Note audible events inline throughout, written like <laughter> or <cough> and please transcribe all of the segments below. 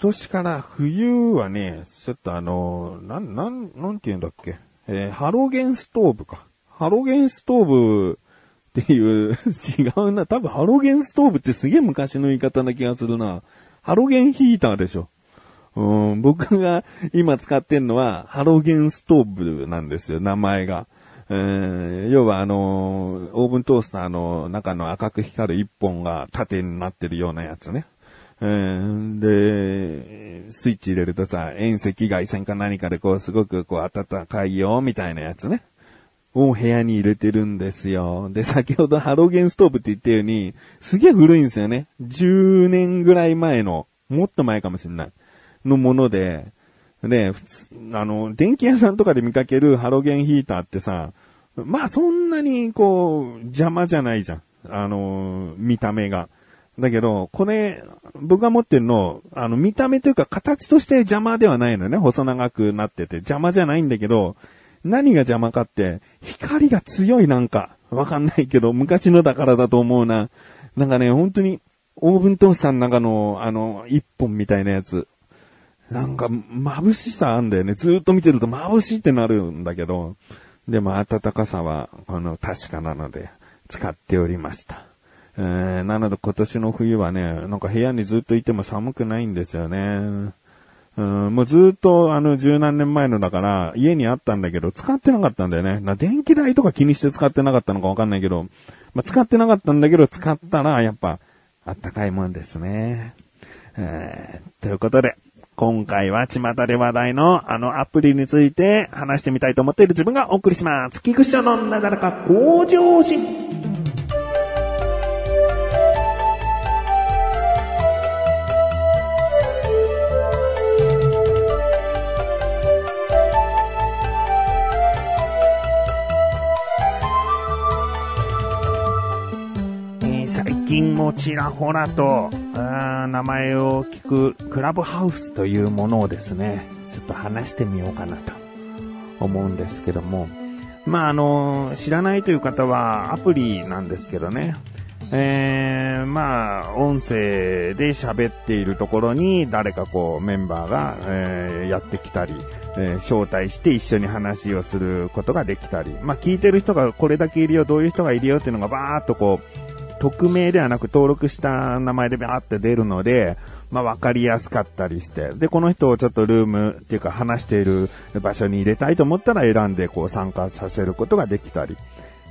今年から冬はね、ちょっとあの、なん、なん、なんて言うんだっけ？えー、ハロゲンストーブか。ハロゲンストーブっていう <laughs> 違うな。多分ハロゲンストーブってすげえ昔の言い方な気がするな。ハロゲンヒーターでしょ。うん、僕が今使ってんのはハロゲンストーブなんですよ、名前が。えー、要はあの、オーブントースターの中の赤く光る一本が縦になってるようなやつね。えー、で、スイッチ入れるとさ、遠赤外線か何かでこうすごくこう暖かいよ、みたいなやつね。を部屋に入れてるんですよ。で、先ほどハロゲンストーブって言ったように、すげえ古いんですよね。10年ぐらい前の、もっと前かもしれない。のもので、で、普通、あの、電気屋さんとかで見かけるハロゲンヒーターってさ、まあそんなにこう、邪魔じゃないじゃん。あの、見た目が。だけど、これ、僕が持ってるの、あの、見た目というか形として邪魔ではないのね。細長くなってて。邪魔じゃないんだけど、何が邪魔かって、光が強いなんか、わかんないけど、昔のだからだと思うな。なんかね、本当に、オーブントースターの中の、あの、一本みたいなやつ。なんか、眩しさあんだよね。ずっと見てると眩しいってなるんだけど、でも暖かさは、あの、確かなので、使っておりました。えー、なので今年の冬はね、なんか部屋にずっといても寒くないんですよね。うん、もうずっとあの十何年前のだから家にあったんだけど使ってなかったんだよね。な電気代とか気にして使ってなかったのかわかんないけど、まあ、使ってなかったんだけど使ったらやっぱあったかいもんですね。えー、ということで、今回は巷で話題のあのアプリについて話してみたいと思っている自分がお送りします。菊池のなだらか向上心。近もちらほらと、名前を聞くクラブハウスというものをですね、ちょっと話してみようかなと思うんですけども、まあ、あの、知らないという方はアプリなんですけどね、えー、まあ、音声で喋っているところに誰かこうメンバーが、えー、やってきたり、えー、招待して一緒に話をすることができたり、まあ聞いてる人がこれだけいるよ、どういう人がいるよっていうのがバーっとこう、匿名ではなく登録した名前でバーって出るので、まあ分かりやすかったりして、で、この人をちょっとルームっていうか話している場所に入れたいと思ったら選んでこう参加させることができたり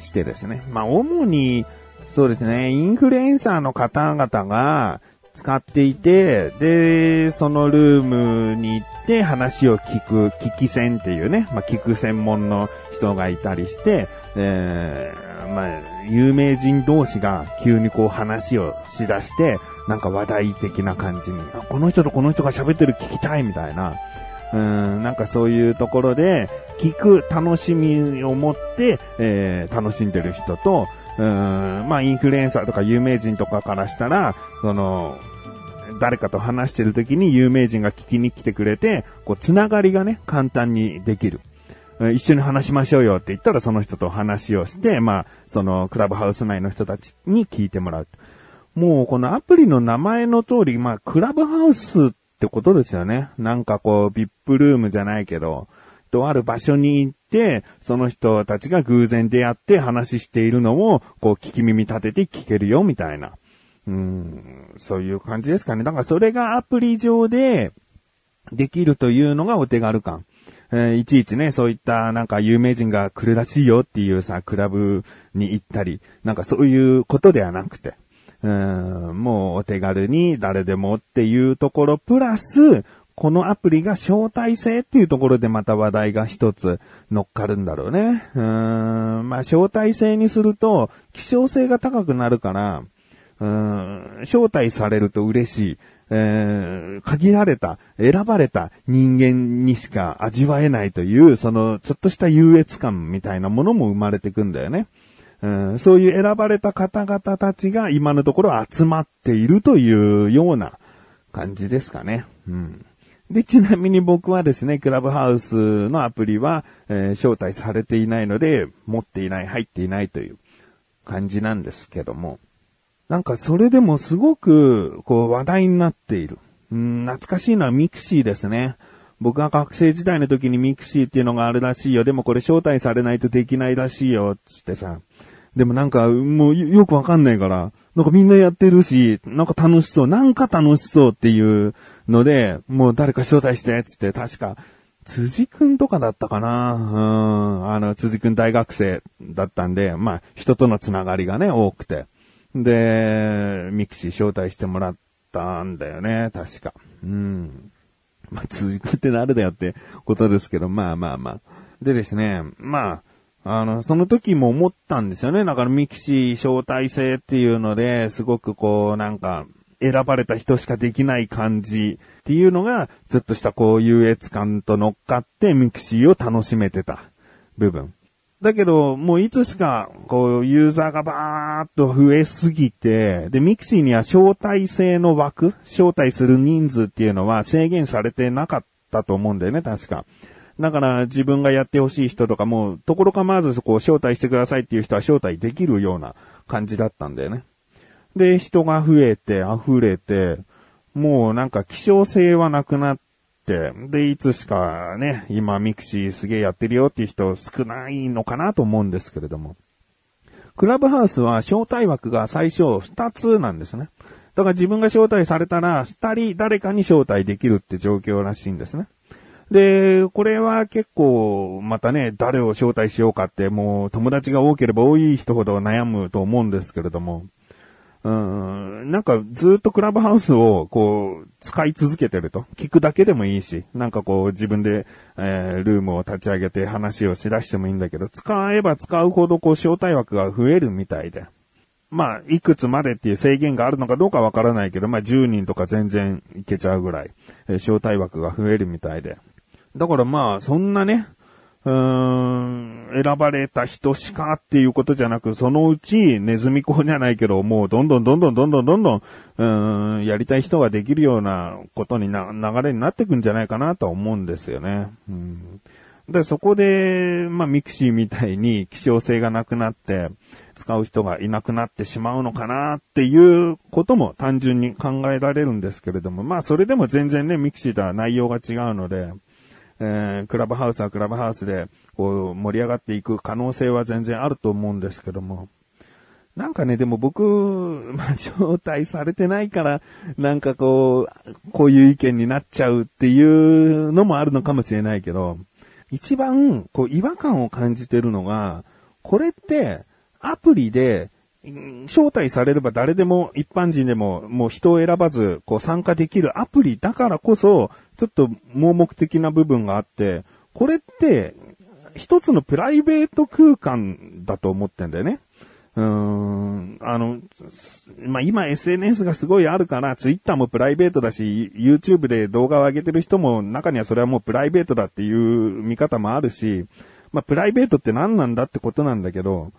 してですね。まあ主に、そうですね、インフルエンサーの方々が使っていて、で、そのルームに行って話を聞く、聞き戦っていうね、まあ聞く専門の人がいたりして、えー、まあ、有名人同士が急にこう話をしだして、なんか話題的な感じに、この人とこの人が喋ってる聞きたいみたいな、うん、なんかそういうところで、聞く楽しみを持って、えー、楽しんでる人と、うん、まあインフルエンサーとか有名人とかからしたら、その、誰かと話してる時に有名人が聞きに来てくれて、こう、つながりがね、簡単にできる。一緒に話しましょうよって言ったらその人と話をして、まあ、そのクラブハウス内の人たちに聞いてもらう。もうこのアプリの名前の通り、まあ、クラブハウスってことですよね。なんかこう、ビップルームじゃないけど、とある場所に行って、その人たちが偶然出会って話しているのを、こう、聞き耳立てて聞けるよ、みたいな。うん、そういう感じですかね。だからそれがアプリ上でできるというのがお手軽感。えー、いちいちね、そういったなんか有名人が来るらしいよっていうさ、クラブに行ったり、なんかそういうことではなくて、うん、もうお手軽に誰でもっていうところ、プラス、このアプリが招待制っていうところでまた話題が一つ乗っかるんだろうね。うーん、まあ招待制にすると希少性が高くなるから、うーん、招待されると嬉しい。えー、限られた、選ばれた人間にしか味わえないという、その、ちょっとした優越感みたいなものも生まれてくんだよね。うん、そういう選ばれた方々たちが今のところ集まっているというような感じですかね。うん。で、ちなみに僕はですね、クラブハウスのアプリは、えー、招待されていないので、持っていない、入っていないという感じなんですけども。なんかそれでもすごく、こう話題になっている。うん、懐かしいのは mixi ですね。僕が学生時代の時に mixi っていうのがあるらしいよ。でもこれ招待されないとできないらしいよ。つってさ。でもなんか、もうよくわかんないから、なんかみんなやってるし、なんか楽しそう、なんか楽しそうっていうので、もう誰か招待して、つって、確か、辻くんとかだったかなうん、あの、辻くん大学生だったんで、まあ、人とのつながりがね、多くて。で、ミクシー招待してもらったんだよね、確か。うん。まあ、辻くって誰だよってことですけど、まあまあまあ。でですね、まあ、あの、その時も思ったんですよね。だからミクシー招待制っていうので、すごくこう、なんか、選ばれた人しかできない感じっていうのが、ちょっとしたこう優越感と乗っかってミクシーを楽しめてた部分。だけど、もういつしか、こう、ユーザーがバーっと増えすぎて、で、ミクシーには招待制の枠招待する人数っていうのは制限されてなかったと思うんだよね、確か。だから自分がやってほしい人とかも、ところ構わずそこを招待してくださいっていう人は招待できるような感じだったんだよね。で、人が増えて、溢れて、もうなんか希少性はなくなっ、で、いつしかね、今ミクシーすげえやってるよっていう人少ないのかなと思うんですけれども。クラブハウスは招待枠が最初2つなんですね。だから自分が招待されたら2人誰かに招待できるって状況らしいんですね。で、これは結構、またね、誰を招待しようかって、もう友達が多ければ多い人ほど悩むと思うんですけれども、うん、なんかずっとクラブハウスをこう使い続けてると。聞くだけでもいいし、なんかこう自分で、えー、ルームを立ち上げて話をしだしてもいいんだけど、使えば使うほどこう招待枠が増えるみたいで。まあ、いくつまでっていう制限があるのかどうかわからないけど、まあ10人とか全然いけちゃうぐらい、えー、招待枠が増えるみたいで。だからまあ、そんなね、うーん、選ばれた人しかっていうことじゃなく、そのうちネズミ講じゃないけど、もうどんどんどんどんどんどんどん、うーん、やりたい人ができるようなことにな、流れになってくんじゃないかなと思うんですよね。うん、で、そこで、まあ、ミクシーみたいに希少性がなくなって、使う人がいなくなってしまうのかなっていうことも単純に考えられるんですけれども、まあそれでも全然ね、ミクシーとは内容が違うので、えー、クラブハウスはクラブハウスで、こう、盛り上がっていく可能性は全然あると思うんですけども。なんかね、でも僕、まあ、招待されてないから、なんかこう、こういう意見になっちゃうっていうのもあるのかもしれないけど、一番、こう、違和感を感じてるのが、これって、アプリで、招待されれば誰でも一般人でももう人を選ばずこう参加できるアプリだからこそちょっと盲目的な部分があって、これって、一つのプライベート空間だと思ってんだよね。うーん、あの、まあ、今 SNS がすごいあるから、Twitter もプライベートだし、YouTube で動画を上げてる人も中にはそれはもうプライベートだっていう見方もあるし、まあ、プライベートって何なんだってことなんだけど、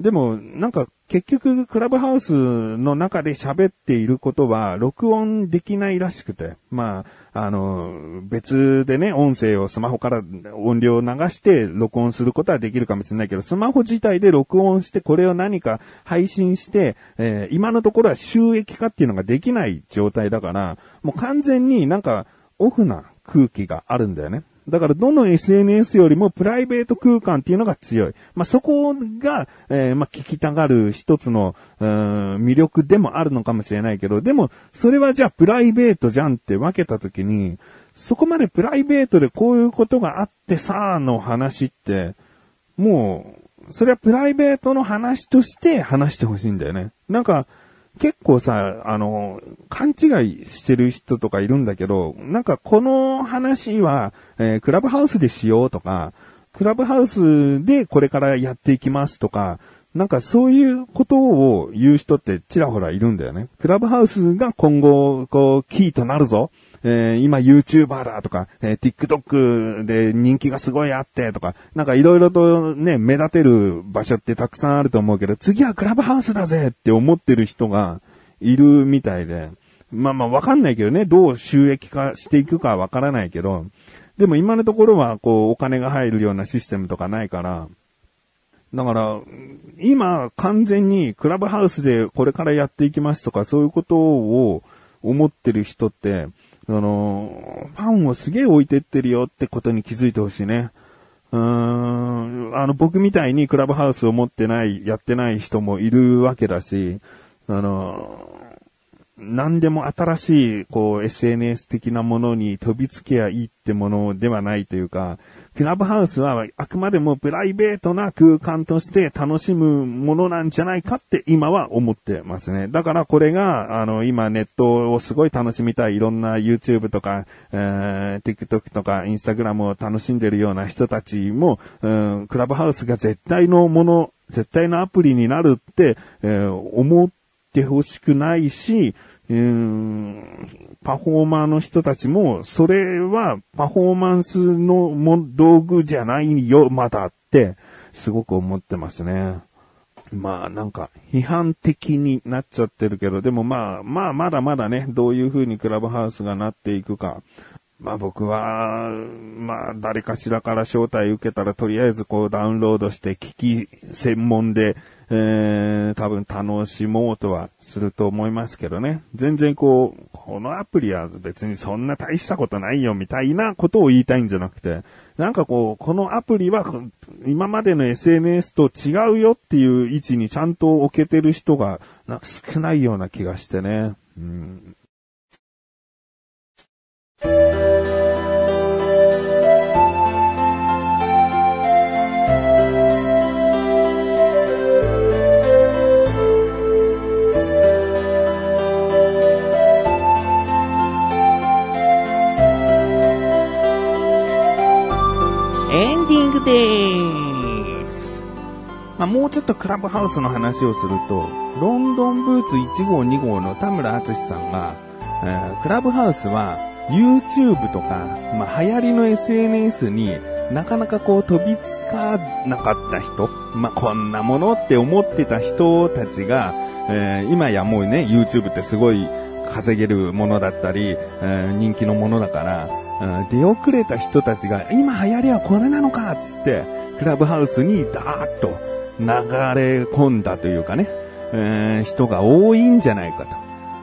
でも、なんか、結局、クラブハウスの中で喋っていることは、録音できないらしくて。まあ、あの、別でね、音声をスマホから音量を流して録音することはできるかもしれないけど、スマホ自体で録音して、これを何か配信して、えー、今のところは収益化っていうのができない状態だから、もう完全になんか、オフな空気があるんだよね。だからどの SNS よりもプライベート空間っていうのが強い。まあ、そこが、えー、まあ、聞きたがる一つの、魅力でもあるのかもしれないけど、でも、それはじゃあプライベートじゃんって分けたときに、そこまでプライベートでこういうことがあってさー、の話って、もう、それはプライベートの話として話してほしいんだよね。なんか、結構さ、あの、勘違いしてる人とかいるんだけど、なんかこの話は、えー、クラブハウスでしようとか、クラブハウスでこれからやっていきますとか、なんかそういうことを言う人ってちらほらいるんだよね。クラブハウスが今後、こう、キーとなるぞ。えー、今 YouTuber だとか、えー、TikTok で人気がすごいあってとか、なんかいろいろとね、目立てる場所ってたくさんあると思うけど、次はクラブハウスだぜって思ってる人がいるみたいで、まあまあわかんないけどね、どう収益化していくかわからないけど、でも今のところはこうお金が入るようなシステムとかないから、だから、今完全にクラブハウスでこれからやっていきますとかそういうことを思ってる人って、その、パンをすげえ置いてってるよってことに気づいてほしいね。うーん、あの、僕みたいにクラブハウスを持ってない、やってない人もいるわけだし、あの、何でも新しい、こう、SNS 的なものに飛びつけやいいってものではないというか、クラブハウスはあくまでもプライベートな空間として楽しむものなんじゃないかって今は思ってますね。だからこれが、あの、今ネットをすごい楽しみたい、いろんな YouTube とか、えー、TikTok とか Instagram を楽しんでるような人たちも、うん、クラブハウスが絶対のもの、絶対のアプリになるって、えー思ってほしくないし、うーんパフォーマーの人たちも、それはパフォーマンスのも道具じゃないよ、まだって、すごく思ってますね。まあなんか批判的になっちゃってるけど、でもまあまあまだまだね、どういう風にクラブハウスがなっていくか。まあ僕は、まあ誰かしらから招待受けたらとりあえずこうダウンロードして聞き専門で、えー、多分楽しもうとはすると思いますけどね。全然こう、このアプリは別にそんな大したことないよみたいなことを言いたいんじゃなくて、なんかこう、このアプリは今までの SNS と違うよっていう位置にちゃんと置けてる人が少ないような気がしてね。うんとクラブハウスの話をすると、ロンドンブーツ1号2号の田村敦さんが、えークラブハウスは YouTube とか、まあ、流行りの SNS になかなかこう飛びつかなかった人、まあ、こんなものって思ってた人たちが、えー今やもうね、YouTube ってすごい稼げるものだったり、えー人気のものだから、出遅れた人たちが、今流行りはこれなのかっつって、クラブハウスにダーッと流れ込んだというかね、えー人が多いんじゃないかと。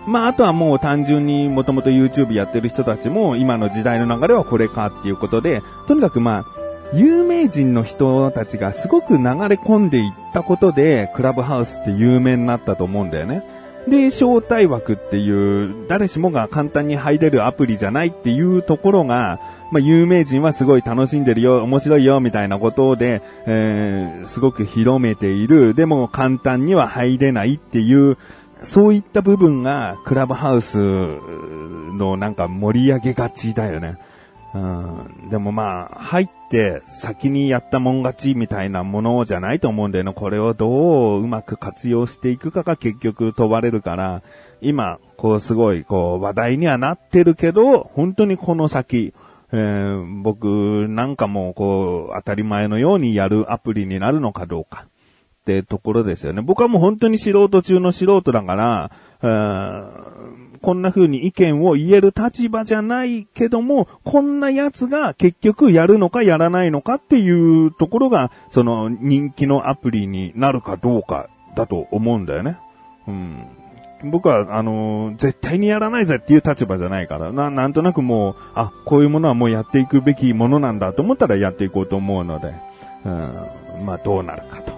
まあ、あとはもう単純にもともと YouTube やってる人たちも今の時代の流れはこれかっていうことで、とにかくまあ、有名人の人たちがすごく流れ込んでいったことで、クラブハウスって有名になったと思うんだよね。で、招待枠っていう、誰しもが簡単に入れるアプリじゃないっていうところが、まあ、有名人はすごい楽しんでるよ、面白いよ、みたいなことで、えー、すごく広めている。でも簡単には入れないっていう、そういった部分がクラブハウスのなんか盛り上げがちだよね。うん、でもまあ、入って先にやったもん勝ちみたいなものじゃないと思うんだよね。これをどううまく活用していくかが結局問われるから、今、こうすごいこう話題にはなってるけど、本当にこの先、えー僕なんかもこう当たり前のようにやるアプリになるのかどうかってところですよね。僕はもう本当に素人中の素人だから、えーこんな風に意見を言える立場じゃないけども、こんなやつが結局やるのかやらないのかっていうところが、その人気のアプリになるかどうかだと思うんだよね。うん。僕は、あの絶対にやらないぜっていう立場じゃないから、な、なんとなくもう、あ、こういうものはもうやっていくべきものなんだと思ったらやっていこうと思うので、うん、まあどうなるかと。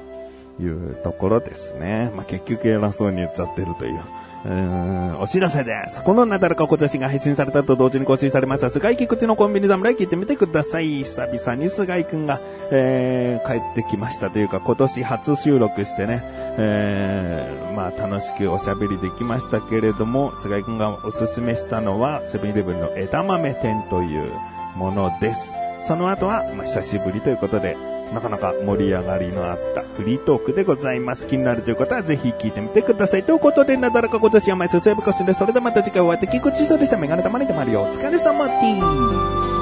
いうところですね。まあ結局偉そうに言っちゃってるという。うーん、お知らせです。このなだらか小女子が配信されたと同時に更新されました、菅井菊池のコンビニ侍聞いてみてください。久々に菅井くんが、えー、帰ってきましたというか、今年初収録してね、えー、まあ楽しくおしゃべりできましたけれども、菅井くんがおすすめしたのは、セブンイレブンの枝豆店というものです。その後は、まあ久しぶりということで、なかなか盛り上がりのあったフリートークでございます。気になるという方はぜひ聞いてみてください。ということで、なだらかご女子は毎週セーブコスで、それではまた次回お会いできごちそうでした。メガネたまりでもあるよ。お疲れ様です。